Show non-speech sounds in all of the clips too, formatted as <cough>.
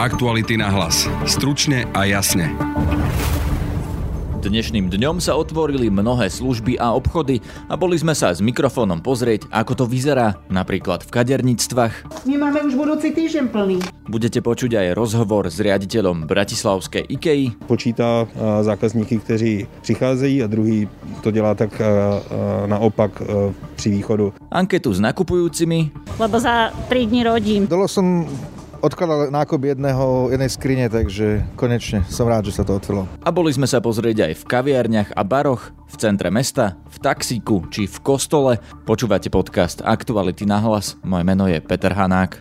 Aktuality na hlas. Stručne a jasne. Dnešným dňom sa otvorili mnohé služby a obchody a boli sme sa s mikrofónom pozrieť, ako to vyzerá, napríklad v kaderníctvách. My máme už budúci týždeň plný. Budete počuť aj rozhovor s riaditeľom Bratislavskej IKEA. Počítá zákazníky, kteří přicházejí a druhý to dělá tak naopak při východu. Anketu s nakupujúcimi. Lebo za 3 dní rodím. Dolo som odkladal nákup jedného, jednej skrine, takže konečne som rád, že sa to otvorilo. A boli sme sa pozrieť aj v kaviarniach a baroch, v centre mesta, v taxíku či v kostole. Počúvate podcast Aktuality na hlas. Moje meno je Peter Hanák.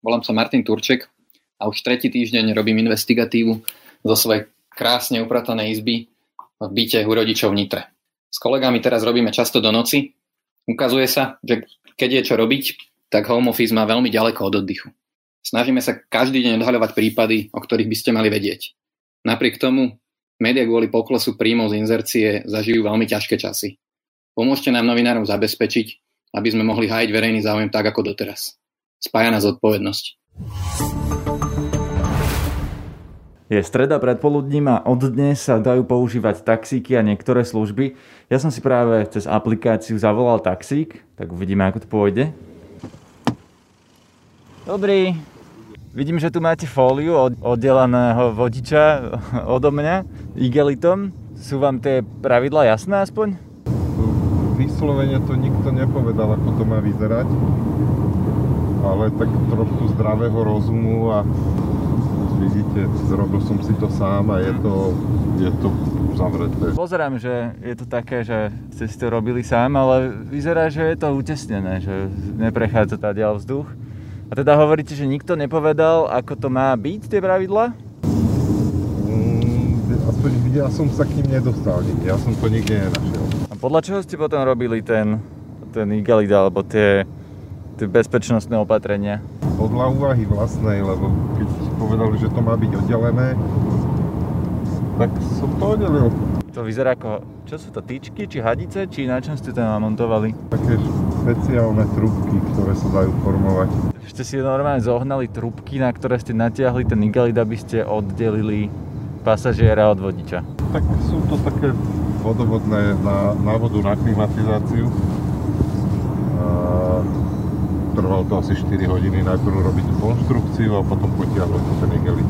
Volám sa Martin Turček a už tretí týždeň robím investigatívu zo svojej krásne upratanej izby v byte u rodičov v Nitre. S kolegami teraz robíme často do noci. Ukazuje sa, že keď je čo robiť, tak home office má veľmi ďaleko od oddychu. Snažíme sa každý deň odhaľovať prípady, o ktorých by ste mali vedieť. Napriek tomu, média kvôli poklesu príjmov z inzercie zažijú veľmi ťažké časy. Pomôžte nám novinárom zabezpečiť, aby sme mohli hájiť verejný záujem tak ako doteraz. Spája nás zodpovednosť. Je streda predpoludním a od dnes sa dajú používať taxíky a niektoré služby. Ja som si práve cez aplikáciu zavolal taxík, tak uvidíme, ako to pôjde. Dobrý. Vidím, že tu máte fóliu od oddeleného vodiča odo mňa igelitom. Sú vám tie pravidla jasné aspoň? Vyslovene to nikto nepovedal, ako to má vyzerať. Ale tak trošku zdravého rozumu a vidíte, zrobil som si to sám a je to, je to zavreté. Pozerám, že je to také, že ste si to robili sám, ale vyzerá, že je to utesnené, že neprechádza tá vzduch. A teda hovoríte, že nikto nepovedal, ako to má byť, tie pravidla? Mm, aspoň ja som sa k ním nedostal nikde, ja som to nikde nenašiel. A podľa čoho ste potom robili ten, ten igelit alebo tie, tie bezpečnostné opatrenia? Podľa úvahy vlastnej, lebo keď povedali, že to má byť oddelené, tak som to oddelil. To vyzerá ako, čo sú to, tyčky, či hadice, či na čom ste to namontovali? Také špeciálne trubky, ktoré sa dajú formovať. Ste si normálne zohnali trubky, na ktoré ste natiahli ten igelit, aby ste oddelili pasažiera od vodiča. Tak sú to také vodovodné na, na vodu, na klimatizáciu. Trvalo to asi 4 hodiny najprv robiť konštrukciu a potom potiahnuť ten igelit.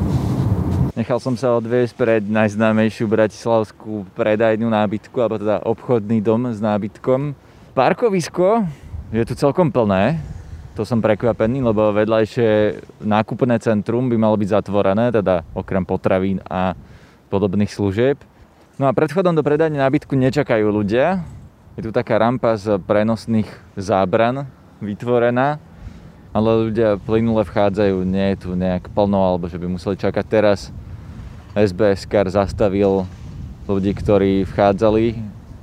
Nechal som sa odviesť pred najznámejšiu bratislavskú predajnú nábytku, alebo teda obchodný dom s nábytkom. Parkovisko je tu celkom plné, to som prekvapený, lebo vedľajšie nákupné centrum by malo byť zatvorené, teda okrem potravín a podobných služieb. No a pred chodom do predajne nábytku nečakajú ľudia. Je tu taká rampa z prenosných zábran vytvorená, ale ľudia plynule vchádzajú, nie je tu nejak plno, alebo že by museli čakať teraz SBS kar zastavil ľudí, ktorí vchádzali,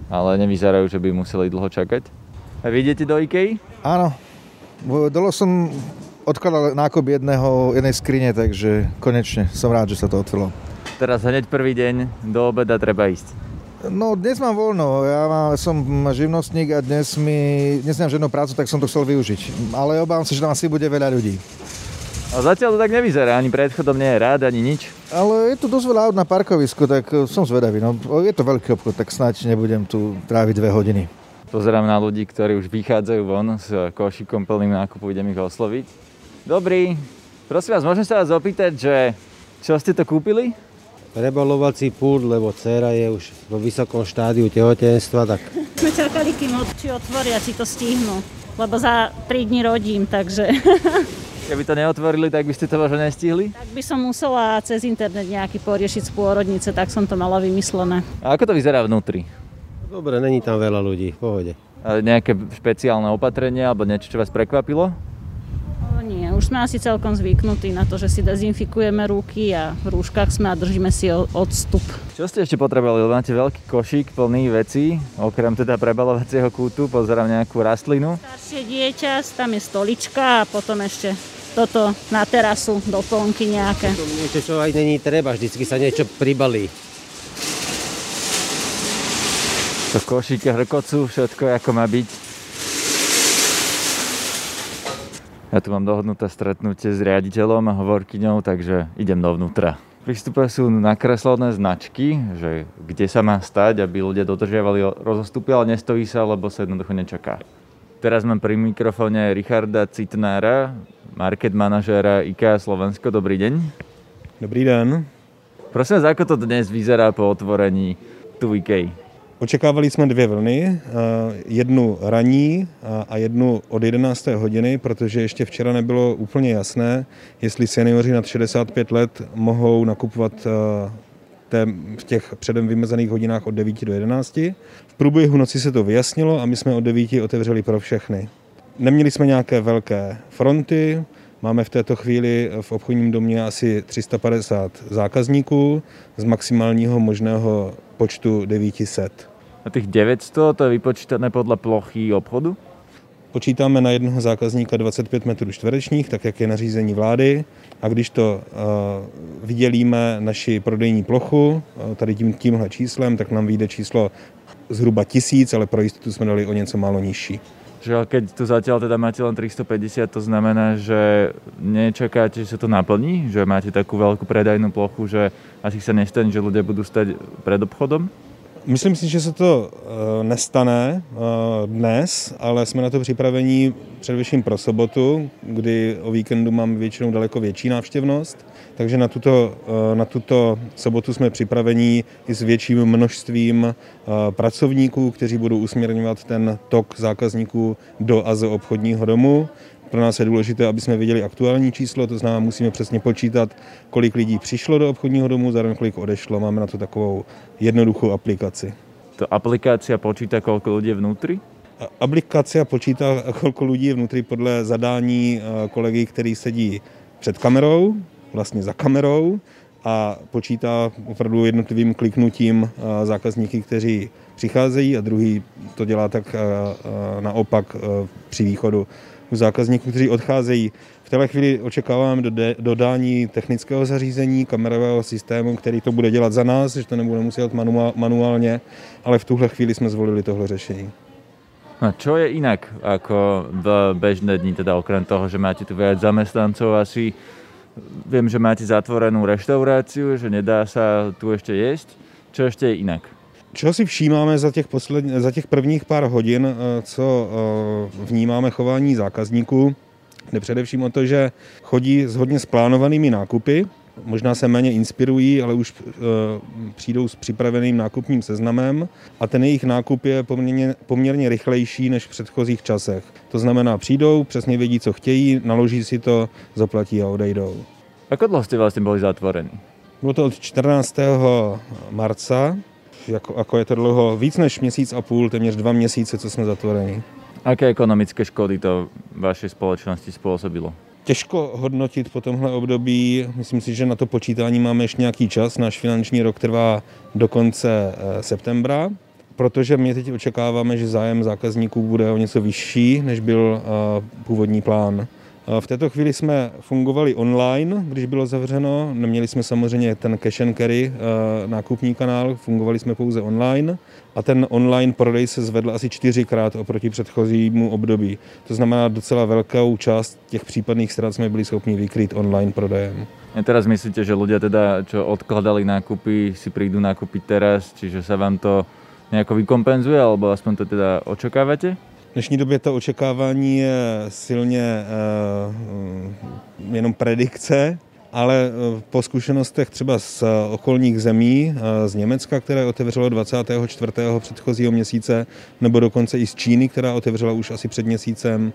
ale nevyzerajú, že by museli dlho čakať. A vidíte do IKEA? Áno. Dolo som odkladal nákup jedného, jednej skrine, takže konečne som rád, že sa to otvorilo. Teraz hneď prvý deň do obeda treba ísť. No dnes mám voľno, ja mám, som živnostník a dnes mi, dnes nemám žiadnu prácu, tak som to chcel využiť. Ale obávam sa, že tam asi bude veľa ľudí. A zatiaľ to tak nevyzerá, ani predchodom nie je rád, ani nič. Ale je tu dosť veľa aut na parkovisku, tak e, som zvedavý. No, je to veľký obchod, tak snáď nebudem tu tráviť dve hodiny. Pozerám na ľudí, ktorí už vychádzajú von s košikom plným nákupu, idem ich osloviť. Dobrý, prosím vás, môžem sa vás opýtať, že čo ste to kúpili? Rebalovací púd, lebo dcera je už vo vysokom štádiu tehotenstva, tak... <laughs> Sme čakali, kým či otvoria, či to stihnú, lebo za 3 dní rodím, takže... <laughs> Keby to neotvorili, tak by ste to možno nestihli? Tak by som musela cez internet nejaký poriešiť z pôrodnice, tak som to mala vymyslené. A ako to vyzerá vnútri? Dobre, není tam veľa ľudí, v pohode. A nejaké špeciálne opatrenia alebo niečo, čo vás prekvapilo? Už sme asi celkom zvyknutí na to, že si dezinfikujeme ruky a v rúškach sme a držíme si odstup. Čo ste ešte potrebovali? Máte veľký košík plný vecí, okrem teda prebalovacieho kútu, pozerám nejakú rastlinu. Staršie dieťa, tam je stolička a potom ešte toto na terasu, doplnky nejaké. To niečo, čo aj není treba, vždycky sa niečo pribalí. To košíke hrkocu, všetko ako má byť. Ja tu mám dohodnuté stretnutie s riaditeľom a hovorkyňou, takže idem dovnútra. Pri vstupe sú nakreslené značky, že kde sa má stať, aby ľudia dodržiavali rozostupy, ale nestojí sa, lebo sa jednoducho nečaká. Teraz mám pri mikrofóne Richarda Citnára, market manažéra IKEA Slovensko. Dobrý deň. Dobrý den. Prosím vás, ako to dnes vyzerá po otvorení tu IKEA? Očekávali jsme dvě vlny, jednu raní a jednu od 11. hodiny, protože ještě včera nebylo úplně jasné, jestli seniori nad 65 let mohou nakupovat v těch předem vymezených hodinách od 9 do 11. V průběhu noci se to vyjasnilo a my jsme od 9 otevřeli pro všechny. Neměli jsme nějaké velké fronty, Máme v této chvíli v obchodním domě asi 350 zákazníků z maximálního možného počtu 900. A těch 900 to je vypočítané podle plochy obchodu? Počítáme na jednoho zákazníka 25 metrů čtverečních, tak jak je nařízení vlády. A když to uh, vydělíme naši prodejní plochu uh, tady tím, tímhle číslem, tak nám vyjde číslo zhruba tisíc, ale pro jistotu jsme dali o něco málo nižší. Že keď tu zatiaľ teda máte len 350, to znamená, že nečakáte, že sa to naplní? Že máte takú veľkú predajnú plochu, že asi sa nestane, že ľudia budú stať pred obchodom? Myslím si, že se to nestane dnes, ale jsme na to připravení především pro sobotu, kdy o víkendu mám většinou daleko větší návštěvnost. Takže na tuto, na tuto sobotu jsme připravení i s větším množstvím pracovníků, kteří budou usměrňovat ten tok zákazníků do a obchodního domu. Pro nás je důležité, aby jsme viděli aktuální číslo, to znamená, musíme přesně počítat, kolik lidí přišlo do obchodního domu, zároveň kolik odešlo. Máme na to takovou jednoduchou aplikaci. To aplikácia počíta, koľko ľudí je vnútri? Aplikácia počítá, koľko ľudí je vnútri podle zadání kolegy, který sedí před kamerou, vlastně za kamerou a počítá opravdu jednotlivým kliknutím zákazníky, kteří přicházejí a druhý to dělá tak naopak při východu u zákazníků, kteří odcházejí. V této chvíli očekáváme dodání technického zařízení, kamerového systému, který to bude dělat za nás, že to nebude muset manuálně, ale v tuhle chvíli jsme zvolili tohle řešení. No, čo je inak ako v bežné dni, teda okrem toho, že máte tu viac zamestnancov asi? Viem, že máte zatvorenú reštauráciu, že nedá sa tu ešte jesť. Čo ešte je inak? Čeho si všímáme za těch, posled, za těch prvních pár hodin, co vnímáme chování zákazníků, jde především o to, že chodí s hodně splánovanými nákupy, možná se méně inspirují, ale už přijdou s připraveným nákupním seznamem a ten jejich nákup je poměrně, poměrně rychlejší než v předchozích časech. To znamená, přijdou, přesně vědí, co chtějí, naloží si to, zaplatí a odejdou. Ako dlho ste vlastne boli zatvorení? Bylo to od 14. marca, jako, ako je to dlouho, víc než měsíc a půl, téměř dva měsíce, co jsme zatvorení. Aké ekonomické škody to vašej spoločnosti spôsobilo? Těžko hodnotit po tomhle období, myslím si, že na to počítání máme ještě nějaký čas, náš finanční rok trvá do konce septembra, protože my teď očekáváme, že zájem zákazníků bude o něco vyšší, než byl původní plán. V této chvíli jsme fungovali online, když bylo zavřeno. Neměli jsme samozřejmě ten cash and carry nákupní kanál, fungovali jsme pouze online a ten online prodej se zvedl asi čtyřikrát oproti předchozímu období. To znamená docela velkou část těch případných strat jsme byli schopni vykrýt online prodejem. A teraz myslíte, že ľudia teda, čo odkladali nákupy, si prídu nakúpiť teraz, čiže sa vám to nejako vykompenzuje, alebo aspoň to teda očakávate? V dnešní době to očekávání je silně uh, jenom predikce, ale po zkušenostech třeba z okolních zemí, z Německa, které otevřelo 24. předchozího měsíce, nebo dokonce i z Číny, která otevřela už asi před měsícem,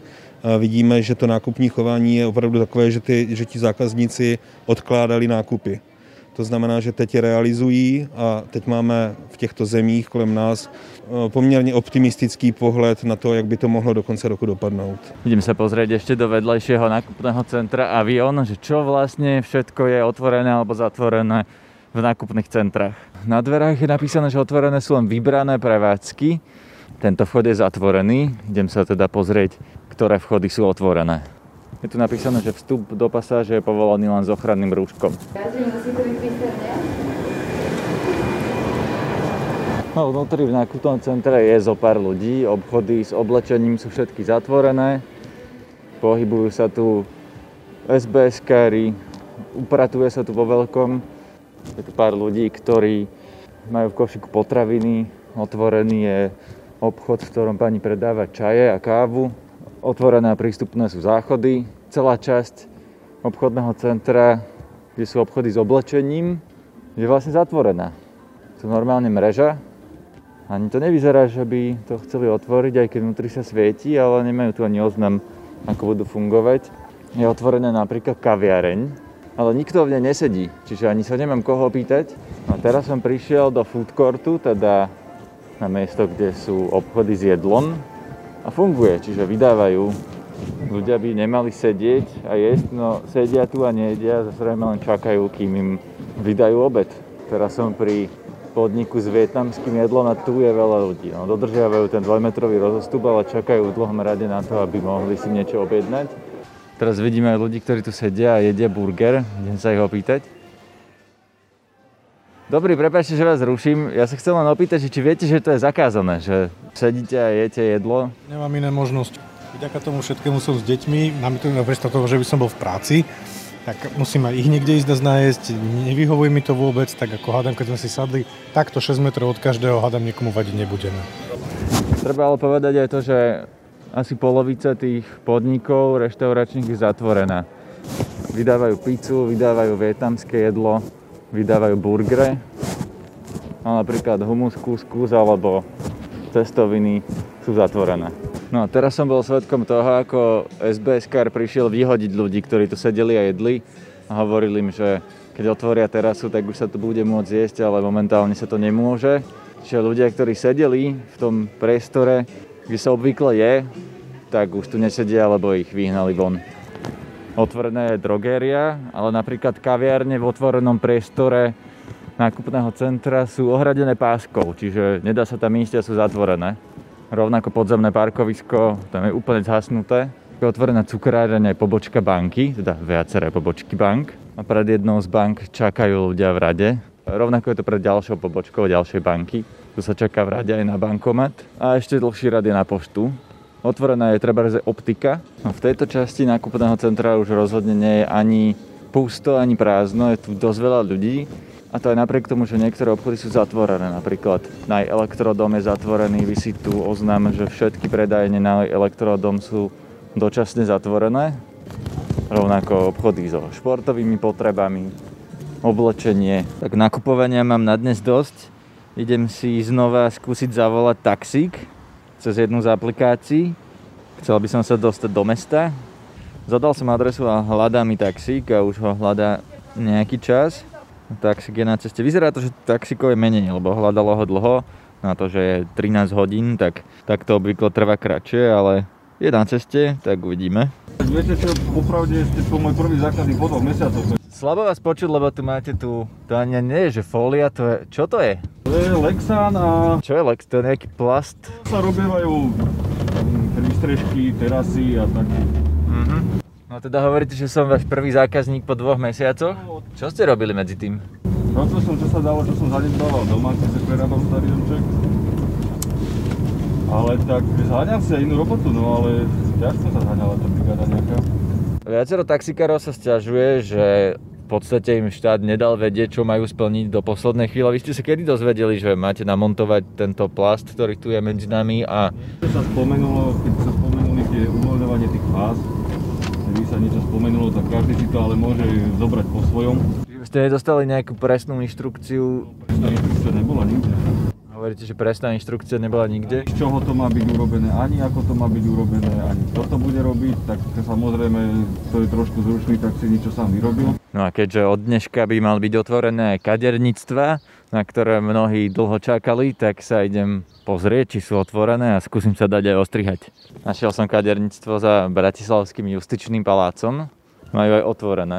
vidíme, že to nákupní chování je opravdu takové, že, ty, že ti zákazníci odkládali nákupy. To znamená, že teď je realizují a teď máme v těchto zemích kolem nás poměrně optimistický pohled na to, jak by to mohlo do konce roku dopadnout. Idem sa pozrieť ešte do vedľajšieho nákupného centra Avion, že čo vlastne všetko je otvorené alebo zatvorené v nákupných centrách. Na dverách je napísané, že otvorené sú len vybrané prevádzky. Tento vchod je zatvorený. Idem sa teda pozrieť, ktoré vchody sú otvorené. Je tu napísané, že vstup do pasáže je povolený len s ochranným rúškom. No, vnútri v nákupnom centre je zo pár ľudí, obchody s oblečením sú všetky zatvorené. pohybujú sa tu SBS-kári, upratuje sa tu vo veľkom. Je tu pár ľudí, ktorí majú v košiku potraviny, otvorený je obchod, v ktorom pani predáva čaje a kávu. Otvorené a prístupné sú záchody. Celá časť obchodného centra, kde sú obchody s oblečením, je vlastne zatvorená. To normálne mreža. Ani to nevyzerá, že by to chceli otvoriť, aj keď vnútri sa svieti, ale nemajú tu ani oznam, ako budú fungovať. Je otvorená napríklad kaviareň, ale nikto v nej nesedí, čiže ani sa nemám koho pýtať. A teraz som prišiel do food courtu, teda na miesto, kde sú obchody s jedlom a funguje, čiže vydávajú. Ľudia by nemali sedieť a jesť, no sedia tu a nejedia, zrejme len čakajú, kým im vydajú obed. Teraz som pri podniku s vietnamským jedlom a tu je veľa ľudí. No, dodržiavajú ten dvojmetrový rozostup, ale čakajú v dlhom rade na to, aby mohli si niečo objednať. Teraz vidíme aj ľudí, ktorí tu sedia a jedia burger. Idem sa ich opýtať. Dobrý, prepáčte, že vás ruším. Ja sa chcem len opýtať, či viete, že to je zakázané, že sedíte a jete jedlo. Nemám iné možnosť. Vďaka tomu všetkému som s deťmi, nám to predstav toho, že by som bol v práci, tak musím aj ich niekde ísť nájsť, nevyhovuje mi to vôbec, tak ako hádam, keď sme si sadli, takto 6 metrov od každého hádam niekomu vadiť nebudeme. Treba ale povedať aj to, že asi polovica tých podnikov reštauračných je zatvorená. Vydávajú pizzu, vydávajú vietnamské jedlo, vydávajú burgery, a napríklad humus, kuskus alebo cestoviny sú zatvorené. No a teraz som bol svetkom toho, ako SBS kar prišiel vyhodiť ľudí, ktorí tu sedeli a jedli a hovorili im, že keď otvoria terasu, tak už sa tu bude môcť jesť, ale momentálne sa to nemôže. Čiže ľudia, ktorí sedeli v tom priestore, kde sa obvykle je, tak už tu nesedia, lebo ich vyhnali von otvorená je drogéria, ale napríklad kaviárne v otvorenom priestore nákupného centra sú ohradené páskou, čiže nedá sa tam ísť a sú zatvorené. Rovnako podzemné parkovisko, tam je úplne zhasnuté. Je otvorená cukráreň aj pobočka banky, teda viaceré pobočky bank. A pred jednou z bank čakajú ľudia v rade. Rovnako je to pred ďalšou pobočkou ďalšej banky. Tu sa čaká v rade aj na bankomat. A ešte dlhší rad je na poštu. Otvorená je treba optika. No, v tejto časti nákupného centra už rozhodne nie je ani pusto, ani prázdno. Je tu dosť veľa ľudí. A to aj napriek tomu, že niektoré obchody sú zatvorené. Napríklad na elektrodom je zatvorený, vysí tu oznam, že všetky predajne na elektrodom sú dočasne zatvorené. Rovnako obchody so športovými potrebami, oblečenie. Tak nakupovania mám na dnes dosť. Idem si znova skúsiť zavolať taxík, cez jednu z aplikácií. Chcel by som sa dostať do mesta. Zadal som adresu a hľadá mi taxík a už ho hľadá nejaký čas. Taxík je na ceste. Vyzerá to, že taxíkov je menej, lebo hľadalo ho dlho. Na to, že je 13 hodín, tak, tak to obvykle trvá kratšie, ale je na ceste, tak uvidíme. Viete čo, popravde ste to môj prvý základný po dvoch mesiacoch. Slabo vás počuť, lebo tu máte tu, to ani nie je, že fólia, to je, čo to je? To je Lexan a... Čo je Lex? To je nejaký plast? Sa robievajú prístrežky, terasy a tak. No teda hovoríte, že som váš prvý zákazník po dvoch mesiacoch? Čo ste robili medzi tým? No to som, čo sa dalo, čo som zanedbával doma, keď sa prerábam starý domček. Ale tak zháňam si aj inú robotu, no ale ťažko sa zháňala tá brigáda nejaká. Viacero taxikárov sa stiažuje, že v podstate im štát nedal vedieť, čo majú splniť do poslednej chvíle. Vy ste sa kedy dozvedeli, že máte namontovať tento plast, ktorý tu je medzi nami a... Sa spomenulo, keď sa spomenuli tie uvoľňovanie tých pás, kedy sa niečo spomenulo, tak každý si to ale môže zobrať po svojom. Ste nedostali nejakú presnú inštrukciu? Presná inštrukcia nebola nikde. Hovoríte, že presná inštrukcia nebola nikde? Z čoho to má byť urobené, ani ako to má byť urobené, ani kto to bude robiť, tak samozrejme, kto je trošku zručný, tak si niečo sám vyrobil. No a keďže od dneška by mal byť otvorené kaderníctva, na ktoré mnohí dlho čakali, tak sa idem pozrieť, či sú otvorené a skúsim sa dať aj ostrihať. Našiel som kaderníctvo za Bratislavským justičným palácom. Majú aj otvorené.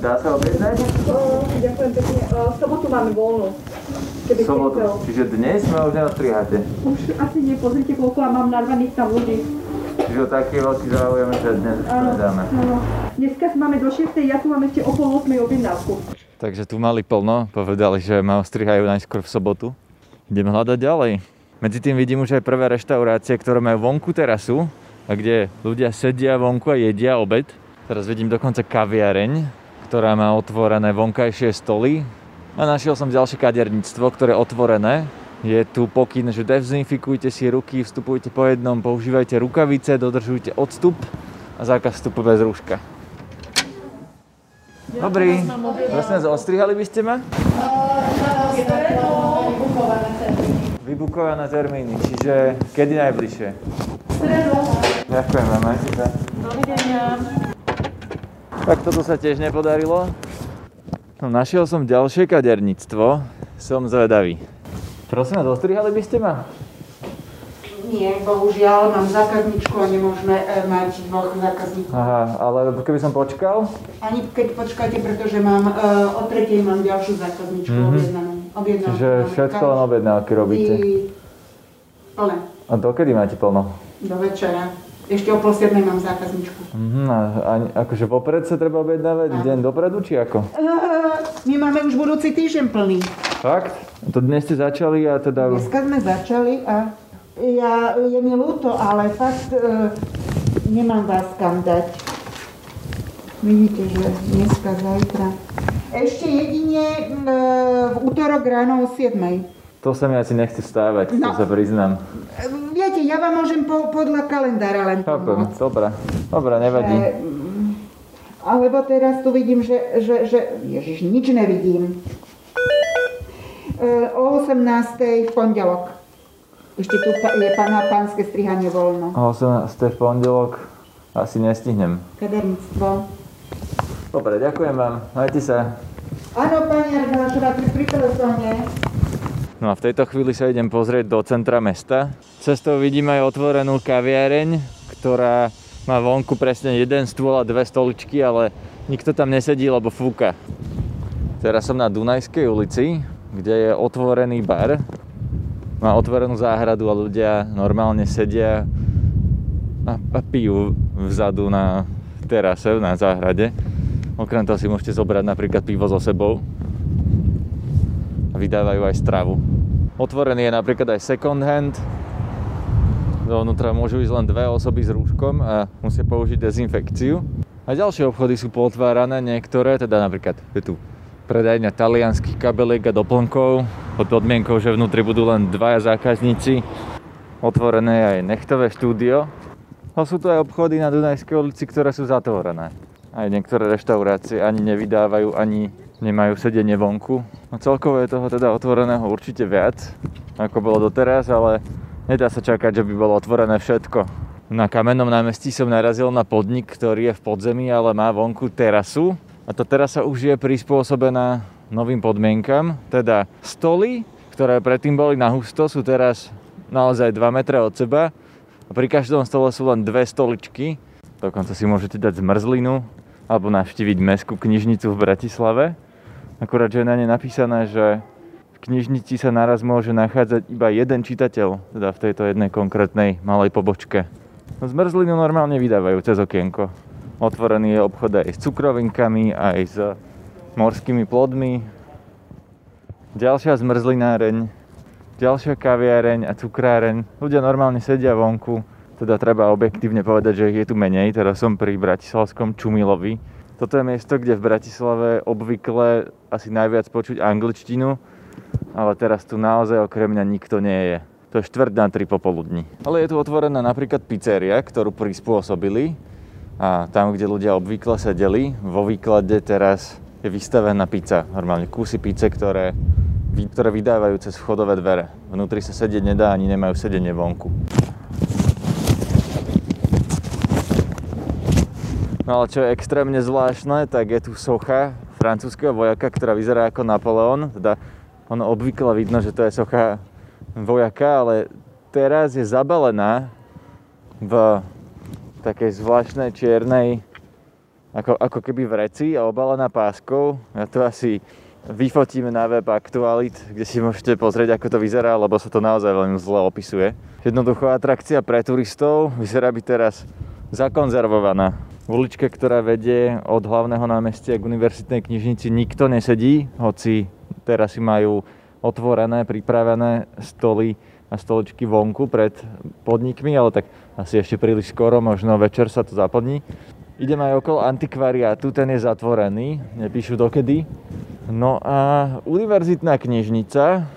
Dá sa objednať? Ďakujem pekne. V sobotu máme voľnú. Keby Sobotu. Čiže dnes ma už neostriháte. Už asi nie, pozrite, koľko ja mám narvaných tam ľudí. Čiže taký veľký záujem, že dnes už to Áno, nedáme. áno. Dneska máme do 6. ja tu mám ešte o pol 8. objednávku. Takže tu mali plno, povedali, že ma ostrihajú najskôr v sobotu. Idem hľadať ďalej. Medzi tým vidím už aj prvé reštaurácie, ktoré majú vonku terasu a kde ľudia sedia vonku a jedia obed. Teraz vidím dokonca kaviareň, ktorá má otvorené vonkajšie stoly a našiel som ďalšie kaderníctvo, ktoré je otvorené. Je tu pokyn, že dezinfikujte si ruky, vstupujte po jednom, používajte rukavice, dodržujte odstup a zákaz vstupu bez rúška. Dobrý. Prosím vás, ostrihali by ste ma? Vybukované termíny, čiže kedy najbližšie? Ďakujem vám, majte sa. Dovidenia. Tak toto sa tiež nepodarilo. No, našiel som ďalšie kaderníctvo. Som zvedavý. Prosím vás, ostrihali by ste ma? Nie, bohužiaľ, mám zákazničku a nemôžeme e, mať dvoch zákazníkov. Aha, ale keby som počkal? Ani keď počkáte, pretože mám, e, o tretej mám ďalšiu zákazničku Mhm. objednanú. objednanú. Čiže všetko len objednávky robíte. I... Plné, A dokedy máte plno? do večera. Ešte o pol siedmej mám zákazničku. Mhm, a, a akože vopred sa treba objednávať? Deň dopredu, či ako? E, My máme už budúci týždeň plný. Fakt? To dnes ste začali a teda... Dneska sme začali a ja, je mi ľúto, ale fakt e, nemám vás kam dať. Vidíte, že dneska, zajtra. Ešte jedine e, v útorok ráno o 7. To sa mi asi nechce stávať, No. to sa priznám. Viete, ja vám môžem po, podľa kalendára len pomôcť. dobre. Dobre, nevadí. E, alebo teraz tu vidím, že, že, že ježiš, nič nevidím. E, o 18. v pondelok. Ešte tu je pána pánske strihanie voľno. O 18. v pondelok asi nestihnem. Kaderníctvo. Dobre, ďakujem vám. Majte sa. Áno, pani Argášová, pri, pri telefóne. No a v tejto chvíli sa idem pozrieť do centra mesta. Cestou vidím aj otvorenú kaviareň, ktorá má vonku presne jeden stôl a dve stoličky, ale nikto tam nesedí, lebo fúka. Teraz som na Dunajskej ulici, kde je otvorený bar. Má otvorenú záhradu a ľudia normálne sedia a, a pijú vzadu na terase, na záhrade. Okrem toho si môžete zobrať napríklad pivo so sebou a vydávajú aj stravu. Otvorený je napríklad aj second hand. Dovnútra môžu ísť len dve osoby s rúškom a musia použiť dezinfekciu. A ďalšie obchody sú potvárané, niektoré, teda napríklad je tu predajňa talianských kabeliek a doplnkov pod podmienkou, že vnútri budú len dvaja zákazníci. Otvorené je aj nechtové štúdio. A sú tu aj obchody na Dunajskej ulici, ktoré sú zatvorené. Aj niektoré reštaurácie ani nevydávajú, ani nemajú sedenie vonku. No celkovo je toho teda otvoreného určite viac, ako bolo doteraz, ale nedá sa čakať, že by bolo otvorené všetko. Na Kamennom námestí som narazil na podnik, ktorý je v podzemí, ale má vonku terasu. A tá terasa už je prispôsobená novým podmienkam, teda stoly, ktoré predtým boli na husto, sú teraz naozaj 2 metre od seba a pri každom stole sú len dve stoličky. Dokonca si môžete dať zmrzlinu alebo navštíviť mestskú knižnicu v Bratislave. Akurát, že je na nej napísané, že v knižnici sa naraz môže nachádzať iba jeden čitateľ, teda v tejto jednej konkrétnej malej pobočke. No zmrzlinu normálne vydávajú cez okienko. Otvorený je obchod aj s cukrovinkami, aj s morskými plodmi. Ďalšia zmrzlináreň, ďalšia kaviareň a cukráreň. Ľudia normálne sedia vonku, teda treba objektívne povedať, že ich je tu menej. Teraz som pri bratislavskom Čumilovi. Toto je miesto, kde v Bratislave obvykle asi najviac počuť angličtinu, ale teraz tu naozaj okrem mňa nikto nie je. To je štvrť na tri popoludní. Ale je tu otvorená napríklad pizzeria, ktorú prispôsobili a tam, kde ľudia obvykle sedeli, vo výklade teraz je vystavená pizza. Normálne kusy pizze, ktoré, ktoré vydávajú cez vchodové dvere. Vnútri sa sedieť nedá, ani nemajú sedenie vonku. No ale čo je extrémne zvláštne, tak je tu socha francúzského vojaka, ktorá vyzerá ako Napoleon. Teda ono obvykle vidno, že to je socha vojaka, ale teraz je zabalená v takej zvláštnej čiernej, ako, ako keby v reci a obalená páskou. Ja to asi vyfotím na web Aktualit, kde si môžete pozrieť, ako to vyzerá, lebo sa to naozaj veľmi zle opisuje. Jednoducho atrakcia pre turistov vyzerá byť teraz zakonzervovaná. V uličke, ktorá vedie od hlavného námestia k univerzitnej knižnici, nikto nesedí, hoci teraz si majú otvorené, pripravené stoly a stoličky vonku pred podnikmi, ale tak asi ešte príliš skoro, možno večer sa to zaplní. Idem aj okolo antikvariátu, ten je zatvorený, nepíšu dokedy. No a univerzitná knižnica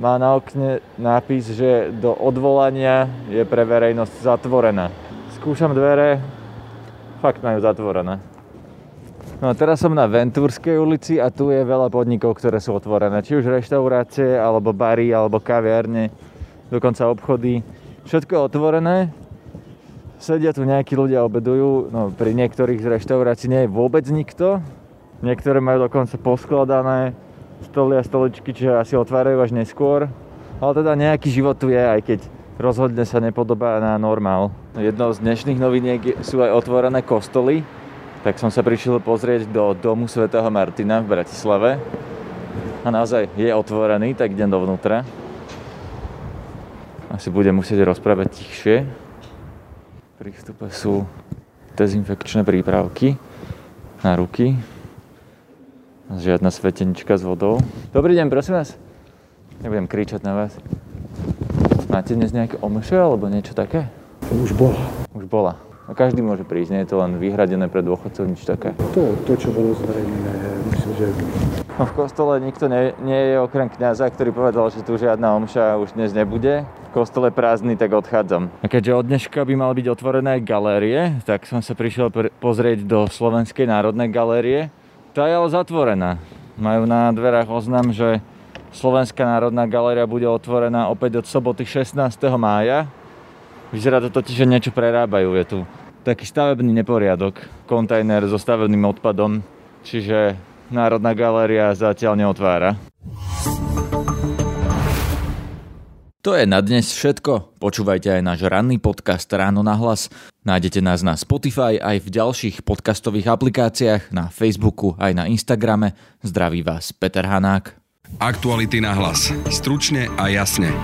má na okne nápis, že do odvolania je pre verejnosť zatvorená. Skúšam dvere, fakt majú zatvorené. No a teraz som na Ventúrskej ulici a tu je veľa podnikov, ktoré sú otvorené. Či už reštaurácie, alebo bary, alebo kaviarne, dokonca obchody. Všetko je otvorené. Sedia tu nejakí ľudia, obedujú. No, pri niektorých z reštaurácií nie je vôbec nikto. Niektoré majú dokonca poskladané stoly a stoličky, čiže asi otvárajú až neskôr. Ale teda nejaký život tu je, aj keď rozhodne sa nepodobá na normál. Jednou z dnešných noviniek sú aj otvorené kostoly, tak som sa prišiel pozrieť do domu svätého Martina v Bratislave. A naozaj je otvorený, tak idem dovnútra. Asi budem musieť rozprávať tichšie. Pri vstupe sú dezinfekčné prípravky na ruky. Žiadna svetenička s vodou. Dobrý deň, prosím vás. Nebudem kričať na vás. Máte dnes nejaké omše alebo niečo také? Už bola. Už bola. A každý môže prísť, nie je to len vyhradené pre dôchodcov, nič také. To, to čo bolo zverejnené, myslím, že... No v kostole nikto nie, nie je okrem kňaza, ktorý povedal, že tu žiadna omša už dnes nebude. V kostole prázdny, tak odchádzam. A keďže od dneška by mal byť otvorené galérie, tak som sa prišiel pozrieť do Slovenskej národnej galérie. Tá je ale zatvorená. Majú na dverách oznam, že Slovenská národná galéria bude otvorená opäť od soboty 16. mája Vyzerá to totiž, že niečo prerábajú. Je tu taký stavebný neporiadok, kontajner so stavebným odpadom, čiže Národná galéria zatiaľ neotvára. To je na dnes všetko. Počúvajte aj náš ranný podcast Ráno na hlas. Nájdete nás na Spotify aj v ďalších podcastových aplikáciách, na Facebooku aj na Instagrame. Zdraví vás Peter Hanák. Aktuality na hlas. Stručne a jasne.